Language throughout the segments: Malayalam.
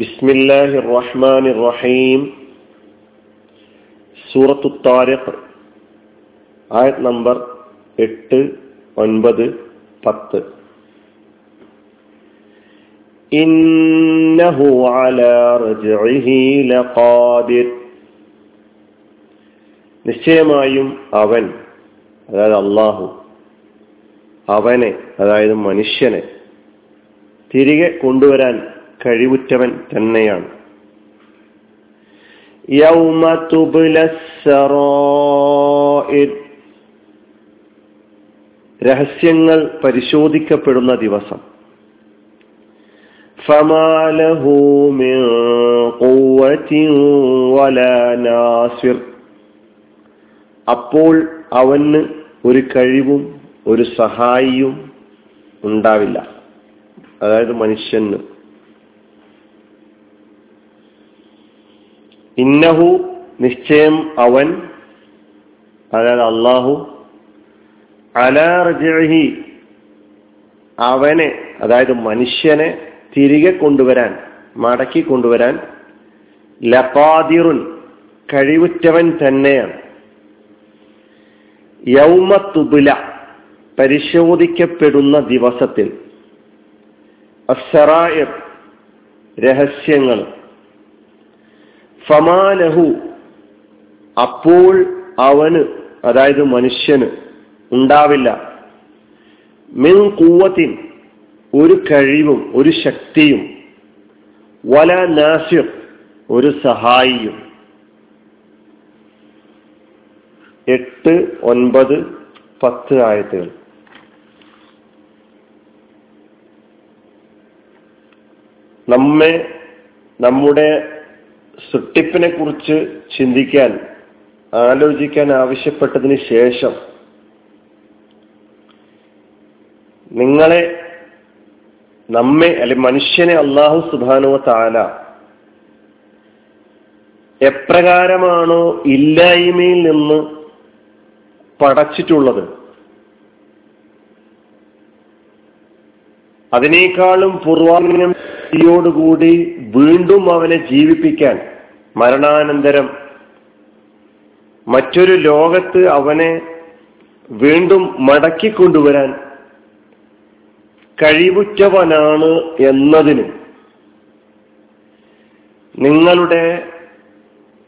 بسم الله الرحمن الرحيم സൂറത്തു താരിഖ് ആയത് നമ്പർ എട്ട് ഒൻപത് പത്ത് ഇന്നഹു അലാ റജ്ഇഹി ലഖാദിർ നിശ്ചയമായും അവൻ അതായത് അള്ളാഹു അവനെ അതായത് മനുഷ്യനെ തിരികെ കൊണ്ടുവരാൻ കഴിവുറ്റവൻ തന്നെയാണ്. രഹസ്യങ്ങൾ പരിശോധിക്കപ്പെടുന്ന ദിവസം. അപ്പോൾ അവന് ഒരു കഴിവും ഒരു സഹായിയും ഉണ്ടാവില്ല. അതായത് മനുഷ്യന്. ഇന്നഹു നിശ്ചയം അവൻ അതായത് അള്ളാഹു അലാർജി അവനെ അതായത് മനുഷ്യനെ തിരികെ കൊണ്ടുവരാൻ മടക്കി കൊണ്ടുവരാൻ ലപാതിറുൻ കഴിവുറ്റവൻ തന്നെയാണ്. യൗമത്തുബില പരിശോധിക്കപ്പെടുന്ന ദിവസത്തിൽ. അസറായർ രഹസ്യങ്ങൾ. ഫമാലഹു. അപ്പോൾ അവന് അതായത് മനുഷ്യന് ഉണ്ടാവില്ല. മിൻ കൂവത്തിൻ ഒരു കഴിവും ഒരു ശക്തിയും. വല നാസിർ ഒരു സഹായിയും. എട്ട് ഒൻപത് പത്ത് ആയത്തുകൾ. നമ്മെ നമ്മുടെ സൃഷ്ടിപ്പിനെ കുറിച്ച് ചിന്തിക്കാൻ ആലോചിക്കാൻ ആവശ്യപ്പെട്ടതിന് ശേഷം നിങ്ങളെ നമ്മെ അല്ലെ മനുഷ്യനെ അള്ളാഹു സുബാനുവ താല എപ്രകാരമാണോ ഇല്ലായ്മയിൽ നിന്ന് പടച്ചിട്ടുള്ളത്? അതിനേക്കാളും പൂർവാംഗനോടുകൂടി വീണ്ടും അവനെ ജീവിപ്പിക്കാൻ മരണാനന്തരം മറ്റൊരു ലോകത്ത് അവനെ വീണ്ടും മടക്കിക്കൊണ്ടുവരാൻ കഴിവുറ്റവനാണ് എന്നതിന് നിങ്ങളുടെ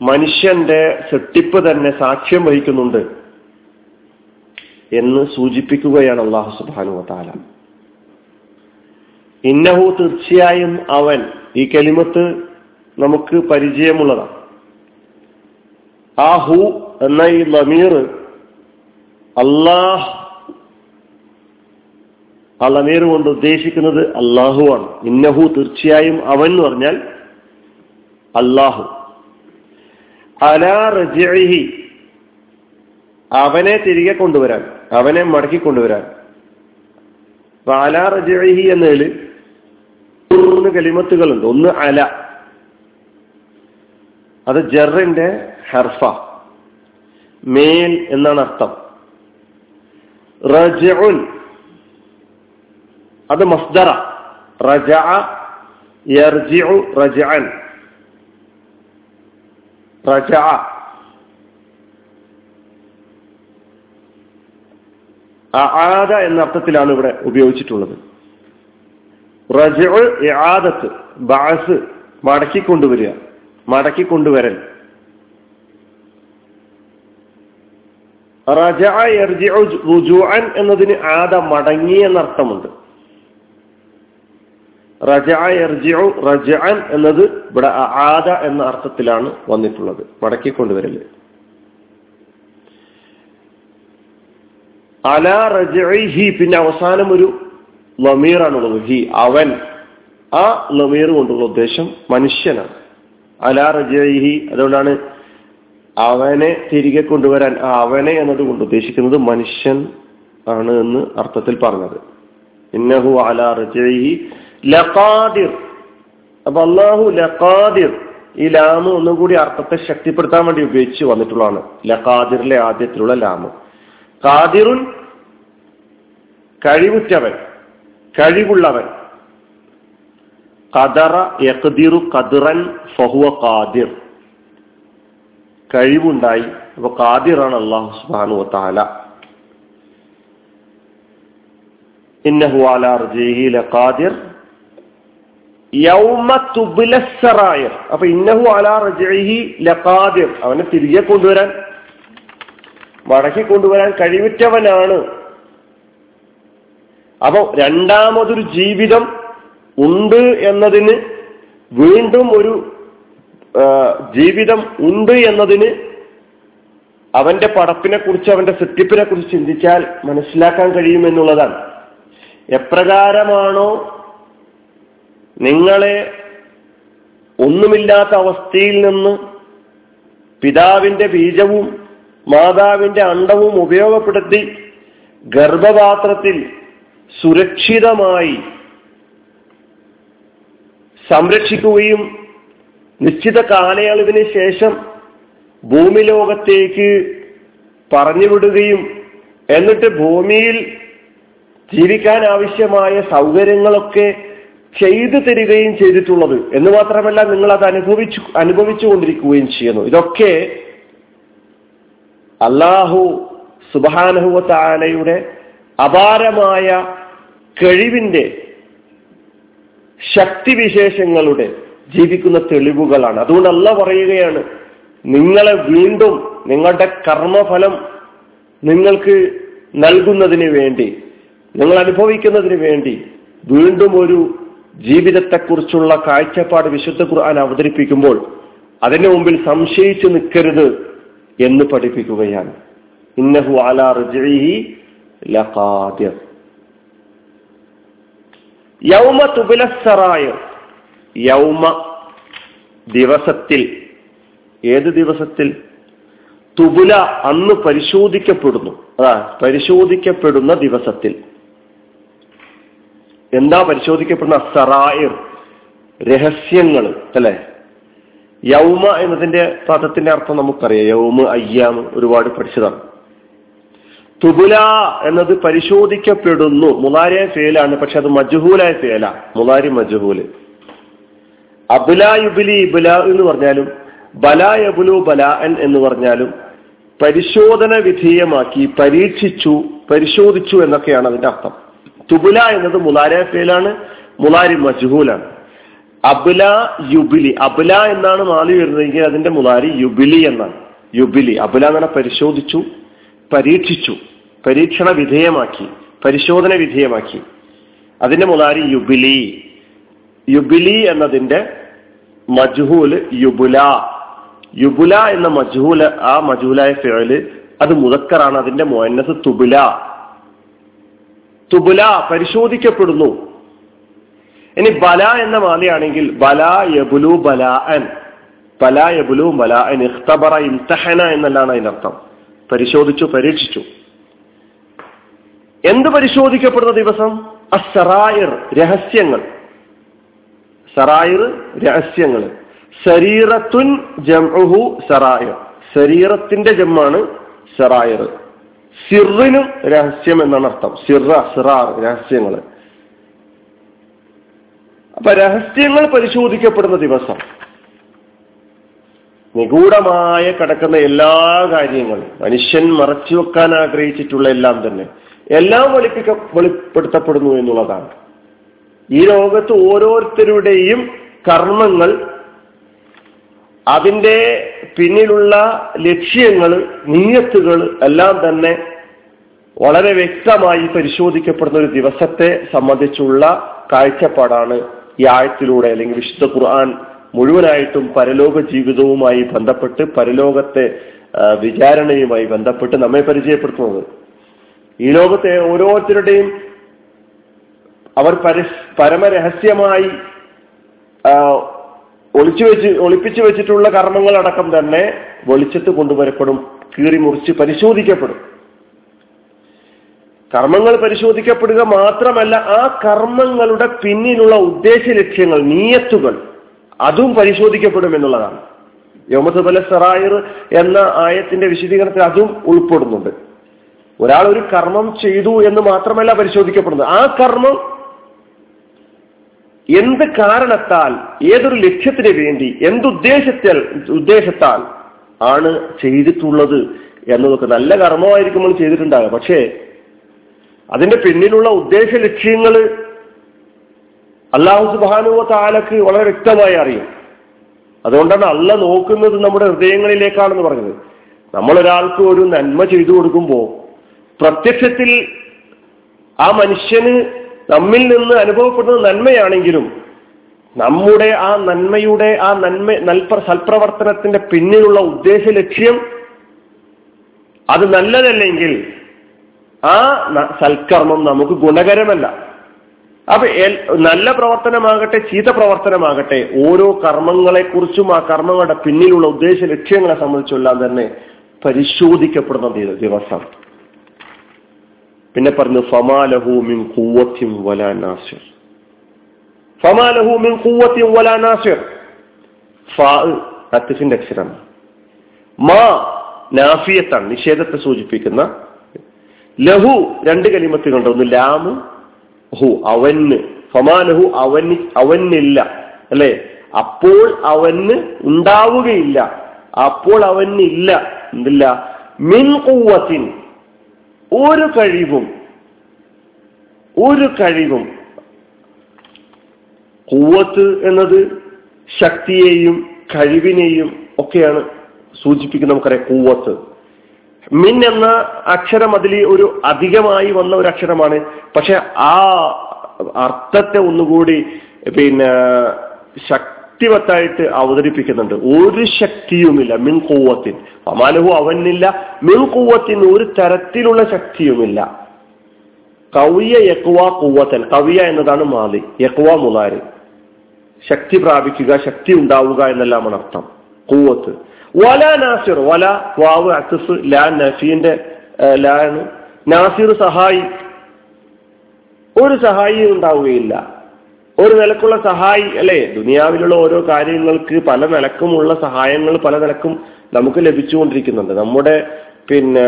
മനുഷ്യന്റെ സൃഷ്ടിപ്പ് തന്നെ സാക്ഷ്യം വഹിക്കുന്നുണ്ട് എന്ന് സൂചിപ്പിക്കുകയാണ് അള്ളാഹു സുബാനു താല ഇന്നഹു തീർച്ചയായും അവൻ ഈ കലിമത്ത് നമുക്ക് പരിചയമുള്ളതാണ്. ആ ഹു എന്ന ഈ ലമീർ അള്ളാഹ് ആ ലമീർ കൊണ്ട് ഉദ്ദേശിക്കുന്നത് അള്ളാഹു ആണ്. ഇന്നഹു തീർച്ചയായും അവൻ എന്ന് പറഞ്ഞാൽ അള്ളാഹു അലാ റജിഹി അവനെ തിരികെ കൊണ്ടുവരാൻ അവനെ മടക്കി കൊണ്ടുവരാൻ. അലാ റജിഹി എന്നതിൽ കലിമത്തുകളുണ്ട്. ഒന്ന് അല. അത് ജറിന്റെ ഹർഫ. മേൽ എന്നാണ് അർത്ഥം. റജഉൻ. അത് മസ്ദറ. റജ യർജിഉ റജഅൻ. റജ ആദ എന്ന അർത്ഥത്തിലാണ് ഇവിടെ ഉപയോഗിച്ചിട്ടുള്ളത്. റജഉ ഇആദത്ത് ബാസ് മടക്കിക്കൊണ്ടുവരിക. മടക്കിക്കൊണ്ടുവരൽ റുജുഅൻ എന്നതിന് ആദ മടങ്ങി എന്നർത്ഥമുണ്ട്. റജഅൻ എന്നത് ഇവിടെ ആദ എന്ന അർത്ഥത്തിലാണ് വന്നിട്ടുള്ളത്. മടക്കിക്കൊണ്ടുവരൽ അല റജഹി പിന്നെ അവസാനം ഒരു ലമീറാണുള്ളത്. ഹി അവൻ. ആ ലമീർ കൊണ്ടുള്ള ഉദ്ദേശം മനുഷ്യനാണ്. അല റജഹി അതുകൊണ്ടാണ് അവനെ തിരികെ കൊണ്ടുവരാൻ അവനെ എന്നതുകൊണ്ട് ഉദ്ദേശിക്കുന്നത് മനുഷ്യൻ ആണ് എന്ന് അർത്ഥത്തിൽ പറഞ്ഞത്. ഇന്നഹു അല റജഹി ലഖാദിർ. അപ്പൊ അള്ളാഹു ലഖാദിർ ഈ ലാമ് ഒന്നും കൂടി അർത്ഥത്തെ ശക്തിപ്പെടുത്താൻ വേണ്ടി ഉപയോഗിച്ച് വന്നിട്ടുള്ളതാണ്. ലഖാദിറിലെ ആദ്യത്തിലുള്ള ലാമ്. കാതിറുൻ കഴിവുറ്റവൻ കഴിവുള്ളവൻ. കദറ യഖ്ദിറു ഖദ്റൻ ഫഹുവ ഖാദിർ. കഴിവുണ്ടായി. അപ്പൊ ഖാദിറാണ് അള്ളാഹു സുബാനു താല ഇന്നഹു അലാ റജീഹി ലഖാദിർ. യൗമ തുബ്ലസ്സറായർ അപ്പൊ ഇന്നഹു അലാ റജീഹി ലഖാദിർ. അവനെ തിരികെ കൊണ്ടുവരാൻ. മടക്കി കൊണ്ടുവരാൻ കഴിവിറ്റവനാണ്. അപ്പൊ രണ്ടാമതൊരു ജീവിതം ഉണ്ട് എന്നതിന് വീണ്ടും ഒരു ജീവിതം ഉണ്ട് എന്നതിന് അവന്റെ പടപ്പിനെ കുറിച്ച് അവന്റെ സൃഷ്ടിപ്പിനെ കുറിച്ച് ചിന്തിച്ചാൽ മനസ്സിലാക്കാൻ കഴിയുമെന്നുള്ളതാണ് എപ്രകാരമാണോ നിങ്ങളെ ഒന്നുമില്ലാത്ത അവസ്ഥയിൽ നിന്ന് പിതാവിന്റെ ബീജവും മാതാവിന്റെ അണ്ടവും ഉപയോഗപ്പെടുത്തി ഗർഭപാത്രത്തിൽ സുരക്ഷിതമായി സംരക്ഷിക്കുകയും നിശ്ചിത കാലയളവിന് ശേഷം ഭൂമി ലോകത്തേക്ക് പറഞ്ഞുവിടുകയും എന്നിട്ട് ഭൂമിയിൽ ജീവിക്കാൻ ആവശ്യമായ സൗകര്യങ്ങളൊക്കെ ചെയ്തു തരികയും ചെയ്തിട്ടുള്ളത്. എന്ന് മാത്രമല്ല നിങ്ങൾ അത് അനുഭവിച്ചു അനുഭവിച്ചു കൊണ്ടിരിക്കുകയും ചെയ്യുന്നു. ഇതൊക്കെ അള്ളാഹു സുബാനഹുവത്താലയുടെ അപാരമായ കഴിവിന്റെ ശക്തിവിശേഷങ്ങളുടെ ജീവിക്കുന്ന തെളിവുകളാണ്. അതുകൊണ്ട് അല്ല പറയുകയാണ് നിങ്ങളെ വീണ്ടും നിങ്ങളുടെ കർമ്മഫലം നിങ്ങൾക്ക് നൽകുന്നതിന് വേണ്ടി നിങ്ങൾ അനുഭവിക്കുന്നതിന് വേണ്ടി വീണ്ടും ഒരു ജീവിതത്തെക്കുറിച്ചുള്ള കാഴ്ചപ്പാട് വിശുദ്ധ ഖുർആൻ അവതരിപ്പിക്കുമ്പോൾ അതിന്റെ മുമ്പിൽ സംശയിച്ചു നിൽക്കരുത് എന്ന് പഠിപ്പിക്കുകയാണ്. ഇന്നഹു അലാ റിജഇഹി ലഖാദിർ. യൗമ തുബിലസറായ യൗമ ദിവസത്തിൽ. ഏത് ദിവസത്തിൽ? തുബുല അന്ന് പരിശോധിക്കപ്പെടുന്നു. അതാ പരിശോധിക്കപ്പെടുന്ന ദിവസത്തിൽ. എന്താ പരിശോധിക്കപ്പെടുന്ന? സറായർ. രഹസ്യങ്ങൾ അല്ലെ? യൗമ എന്നതിന്റെ പദത്തിന്റെ അർത്ഥം നമുക്കറിയാം. യൗമ അയ്യാമ് ഒരുപാട് പഠിച്ചതാണ്. തുബുല എന്നത് പരിശോധിക്കപ്പെടുന്നു. മുലാരിയ ഫേലാണ് പക്ഷെ അത് മജുഹൂലായ ഫേല. മുലാരി മജുഹൂൽ അബുല യുബിലി ഇബുല എന്ന് പറഞ്ഞാലും ബല യബുലു ബലാൻ എന്ന് പറഞ്ഞാലും പരിശോധന വിധേയമാക്കി പരീക്ഷിച്ചു പരിശോധിച്ചു എന്നൊക്കെയാണ് അതിന്റെ അർത്ഥം. തുബുല എന്നത് മുലാരിയ ഫേലാണ് മുലാരി മജുഹൂലാണ്. അബുല യുബിലി. അബുല എന്നാണ് മാലി വരുന്നതെങ്കിൽ അതിന്റെ മുലാരി യുബിലി എന്നാണ്. യുബിലി. അബുല എന്ന് പറഞ്ഞാൽ പരിശോധിച്ചു പരീക്ഷിച്ചു. പരീക്ഷണ വിധേയമാക്കി പരിശോധന വിധേയമാക്കി അതിന്റെ മുതാരി യുബിലി. യുബിലി എന്നതിന്റെ മജ്ഹൂൽ യുബുല. യുബുല എന്ന മജ്ഹൂൽ ആ മജ്ഹൂലായ ഫേൽ അത് മുതക്കറാണ് അതിന്റെ മോന്നസ് തുബുല. തുബുല പരിശോധിക്കപ്പെടുന്നു. ഇനി ബല എന്ന മാലയാണെങ്കിൽ ബല യബുലു ബലാഅൻ. ബല യബുലു ബലാഅൻ ഇഖ്തബറ ഇംതഹന എന്നല്ലാണ് അതിനർത്ഥം പരിശോധിച്ചു പരീക്ഷിച്ചു. എന്ത് പരിശോധിക്കപ്പെടുന്ന ദിവസം? അസറായിർ രഹസ്യങ്ങൾ. സറായിർ രഹസ്യങ്ങൾ. ശരീരത്തുൻ ജംഹു സറായർ. ശരീരത്തിന്റെ ജമ്മാണ് സറായിർ. സിറിനും രഹസ്യം എന്നാണ് അർത്ഥം. സിറ സിറാർ രഹസ്യങ്ങൾ. അപ്പൊ രഹസ്യങ്ങൾ പരിശോധിക്കപ്പെടുന്ന ദിവസം. നിഗൂഢമായ കിടക്കുന്ന എല്ലാ കാര്യങ്ങളും മനുഷ്യൻ മറച്ചു വെക്കാൻ ആഗ്രഹിച്ചിട്ടുള്ള എല്ലാം തന്നെ എല്ലാം വെളിപ്പിക്ക വെളിപ്പെടുത്തപ്പെടുന്നു എന്നുള്ളതാണ്. ഈ ലോകത്ത് ഓരോരുത്തരുടെയും കർമ്മങ്ങൾ അതിന്റെ പിന്നിലുള്ള ലക്ഷ്യങ്ങൾ നീയത്തുകൾ എല്ലാം തന്നെ വളരെ വ്യക്തമായി പരിശോധിക്കപ്പെടുന്ന ഒരു ദിവസത്തെ സംബന്ധിച്ചുള്ള കാഴ്ചപ്പാടാണ് ഈ ആഴത്തിലൂടെ അല്ലെങ്കിൽ വിശുദ്ധ ഖുർആൻ മുഴുവനായിട്ടും പരലോക ജീവിതവുമായി ബന്ധപ്പെട്ട് പരലോകത്തെ വിചാരണയുമായി ബന്ധപ്പെട്ട് നമ്മെ പരിചയപ്പെടുത്തുന്നത്. ഈ ലോകത്തെ ഓരോരുത്തരുടെയും അവർ പരമരഹസ്യമായി ഒളിച്ചു വെച്ച് ഒളിപ്പിച്ചു വെച്ചിട്ടുള്ള കർമ്മങ്ങളടക്കം തന്നെ വെളിച്ചത്ത് കൊണ്ടുവരപ്പെടും കീറി മുറിച്ച് പരിശോധിക്കപ്പെടും. കർമ്മങ്ങൾ പരിശോധിക്കപ്പെടുക മാത്രമല്ല ആ കർമ്മങ്ങളുടെ പിന്നിലുള്ള ഉദ്ദേശ ലക്ഷ്യങ്ങൾ നീയത്തുകൾ അതും പരിശോധിക്കപ്പെടും എന്നുള്ളതാണ്. യോമസുബല സറായിർ എന്ന ആയത്തിന്റെ വിശദീകരണത്തിൽ അതും ഉൾപ്പെടുന്നുണ്ട്. ഒരാൾ ഒരു കർമ്മം ചെയ്തു എന്ന് മാത്രമല്ല പരിശോധിക്കപ്പെടുന്നത്. ആ കർമ്മം എന്ത് കാരണത്താൽ ഏതൊരു ലക്ഷ്യത്തിന് വേണ്ടി എന്തുദ്ദേശത്തിൽ ഉദ്ദേശത്താൽ ആണ് ചെയ്തിട്ടുള്ളത് എന്നതൊക്കെ നല്ല കർമ്മമായിരിക്കും നമ്മൾ ചെയ്തിട്ടുണ്ടാകുക പക്ഷേ അതിന്റെ പിന്നിലുള്ള ഉദ്ദേശ ലക്ഷ്യങ്ങൾ അള്ളാഹു സുബാനുവ താലക്ക് വളരെ വ്യക്തമായി അറിയും. അതുകൊണ്ടാണ് അള്ള നോക്കുന്നത് നമ്മുടെ ഹൃദയങ്ങളിലേക്കാണെന്ന് പറഞ്ഞത്. നമ്മൾ ഒരാൾക്ക് ഒരു നന്മ ചെയ്തു കൊടുക്കുമ്പോൾ പ്രത്യക്ഷത്തിൽ ആ മനുഷ്യന് നമ്മിൽ നിന്ന് അനുഭവപ്പെടുന്ന നന്മയാണെങ്കിലും നമ്മുടെ ആ നന്മയുടെ ആ നന്മ നൽപ്ര സൽപ്രവർത്തനത്തിന്റെ പിന്നിലുള്ള ഉദ്ദേശ ലക്ഷ്യം അത് നല്ലതല്ലെങ്കിൽ ആ സൽക്കർമ്മം നമുക്ക് ഗുണകരമല്ല. അപ്പൊ നല്ല പ്രവർത്തനമാകട്ടെ ചീത്ത പ്രവർത്തനമാകട്ടെ ഓരോ കർമ്മങ്ങളെക്കുറിച്ചും ആ കർമ്മങ്ങളുടെ പിന്നിലുള്ള ഉദ്ദേശ ലക്ഷ്യങ്ങളെ സംബന്ധിച്ചെല്ലാം തന്നെ പരിശോധിക്കപ്പെടുന്ന ദിവസം. പിന്നെ പറഞ്ഞു ഫമാലഹൂമിൻ കൂവത്തിയും വലാ നാസിർ. ഫമാലഹൂമിൻ കൂവത്തിയും അക്ഷരമാണ് മാ നിഷേധത്തെ സൂചിപ്പിക്കുന്ന. ലഹു രണ്ട് കലിമത്തുകളുണ്ട്. ഒന്ന് ലാമ് ഹു അവന്. സമാനഹു അവന് അവനില്ല. അല്ലെ? അപ്പോൾ അവന് ഉണ്ടാവുകയില്ല. അപ്പോൾ അവന് ഇല്ല. എന്തില്ല? മിൻ കൂവത്തിൻ ഒരു കഴിവും. ഒരു കഴിവും. കൂവത്ത് എന്നത് ശക്തിയെയും കഴിവിനെയും ഒക്കെയാണ് സൂചിപ്പിക്കുന്നത് നമുക്കറിയാം കൂവത്ത് മിൻ എന്ന അക്ഷരം അതിൽ ഒരു അധികമായി വന്ന ഒരു അക്ഷരമാണ്. പക്ഷെ ആ അർത്ഥത്തെ ഒന്നുകൂടി പിന്നെ ശക്തിവത്തായിട്ട് അവതരിപ്പിക്കുന്നുണ്ട്. ഒരു ശക്തിയുമില്ല മിൻ കൂവത്തിൻ അമാലഹു അവനില്ല മിൻ കൂവത്തിൻ ഒരു തരത്തിലുള്ള ശക്തിയുമില്ല. കവിയ യക്വ കൂവത്തൻ കവിയ എന്നതാണ് മാലി. യക്വ മുലാരി. ശക്തി പ്രാപിക്കുക ശക്തി ഉണ്ടാവുക എന്നെല്ലാമാണ് അർത്ഥം. കൂവത്ത് വല നാസിർ വല വാവ് അക്സസ് ലാ നഫീന്റെ ലാണ് നാസിർ സഹായി. ഒരു സഹായി ഉണ്ടാവുകയില്ല. ഒരു നിലക്കുള്ള സഹായി അല്ലെ? ദുനിയാവിലുള്ള ഓരോ കാര്യങ്ങൾക്ക് പല നിലക്കുമുള്ള സഹായങ്ങൾ പല നിലക്കും നമുക്ക് ലഭിച്ചുകൊണ്ടിരിക്കുന്നുണ്ട്. നമ്മുടെ പിന്നെ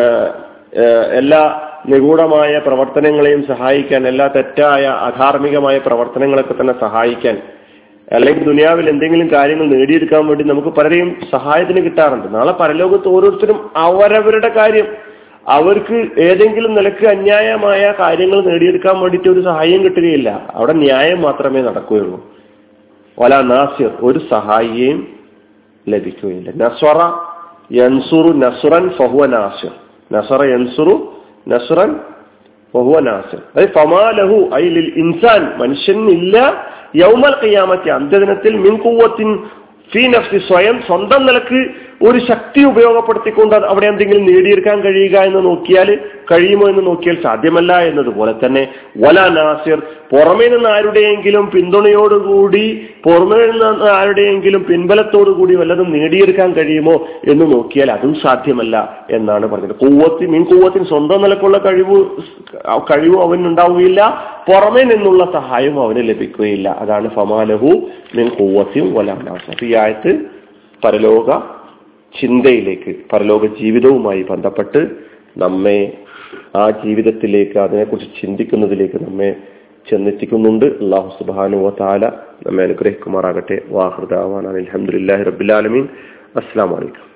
എല്ലാ നിഗൂഢമായ പ്രവർത്തനങ്ങളെയും സഹായിക്കാൻ എല്ലാ തെറ്റായ അധാർമികമായ പ്രവർത്തനങ്ങളൊക്കെ തന്നെ സഹായിക്കാൻ അല്ലെങ്കിൽ ദുനിയാവിൽ എന്തെങ്കിലും കാര്യങ്ങൾ നേടിയെടുക്കാൻ വേണ്ടി നമുക്ക് പലരെയും സഹായത്തിന് കിട്ടാറുണ്ട്. നാളെ പരലോകത്ത് ഓരോരുത്തരും അവരവരുടെ കാര്യം അവർക്ക് ഏതെങ്കിലും നിലയ്ക്ക് അന്യായമായ കാര്യങ്ങൾ നേടിയെടുക്കാൻ വേണ്ടിയിട്ട് ഒരു സഹായം കിട്ടുകയില്ല. അവിടെ ന്യായം മാത്രമേ നടക്കുകയുള്ളൂ. വല നാസിർ ഒരു സഹായിയെയും ലഭിക്കുകയില്ല. നസ്വറ യൻസുറു നസുറൻ ഫഹുവ നാസിർ. നസറ യൻസുറു നസുറൻ ഫഹുവ നാസിർ. അതായത് ഫമാലഹു ഐ ഇൻസാൻ. മനുഷ്യൻ മനുഷ്യനില്ല യൗമൽ കയ്യാമത്തെ അന്ത്യദിനത്തിൽ മിൻ കൂവത്തിൻ ഫീ നഫ്സി സ്വയം സ്വന്തം നിലയ്ക്ക് ഒരു ശക്തി ഉപയോഗപ്പെടുത്തിക്കൊണ്ട് അവിടെ എന്തെങ്കിലും നേടിയെടുക്കാൻ കഴിയുക എന്ന് നോക്കിയാൽ കഴിയുമോ എന്ന് നോക്കിയാൽ സാധ്യമല്ല എന്നതുപോലെ തന്നെ വല നാസിർ പുറമേ നിന്ന് ആരുടെയെങ്കിലും പിന്തുണയോടുകൂടി പുറമേ നിന്ന് ആരുടെയെങ്കിലും പിൻബലത്തോടുകൂടി വല്ലതും നേടിയെടുക്കാൻ കഴിയുമോ എന്ന് നോക്കിയാൽ അതും സാധ്യമല്ല എന്നാണ് പറഞ്ഞത്. കൂവത്തി മീൻ കൂവത്തിന് സ്വന്തം നിലക്കുള്ള കഴിവ് കഴിവ് അവന് അവനുണ്ടാവുകയില്ല പുറമേ നിന്നുള്ള സഹായവും അവന് ലഭിക്കുകയില്ല. അതാണ് ഫമാലഹു മീൻ കൂവത്തിയും വല നാസർ. ഈ ആയത്ത് പരലോക ചിന്തയിലേക്ക് പരലോക ജീവിതവുമായി ബന്ധപ്പെട്ട് നമ്മെ ആ ജീവിതത്തിലേക്ക് അതിനെക്കുറിച്ച് ചിന്തിക്കുന്നതിലേക്ക് നമ്മെ ചെന്നെത്തിക്കുന്നുണ്ട്. അള്ളാഹു സുബാനു താല നമ്മെ അനുഗ്രഹിക്കുമാറാകട്ടെ. വാഹൃദാവാൻ അലഹമുല്ലാഹി റബുലാലമീൻ അസ്സാം വലൈക്കും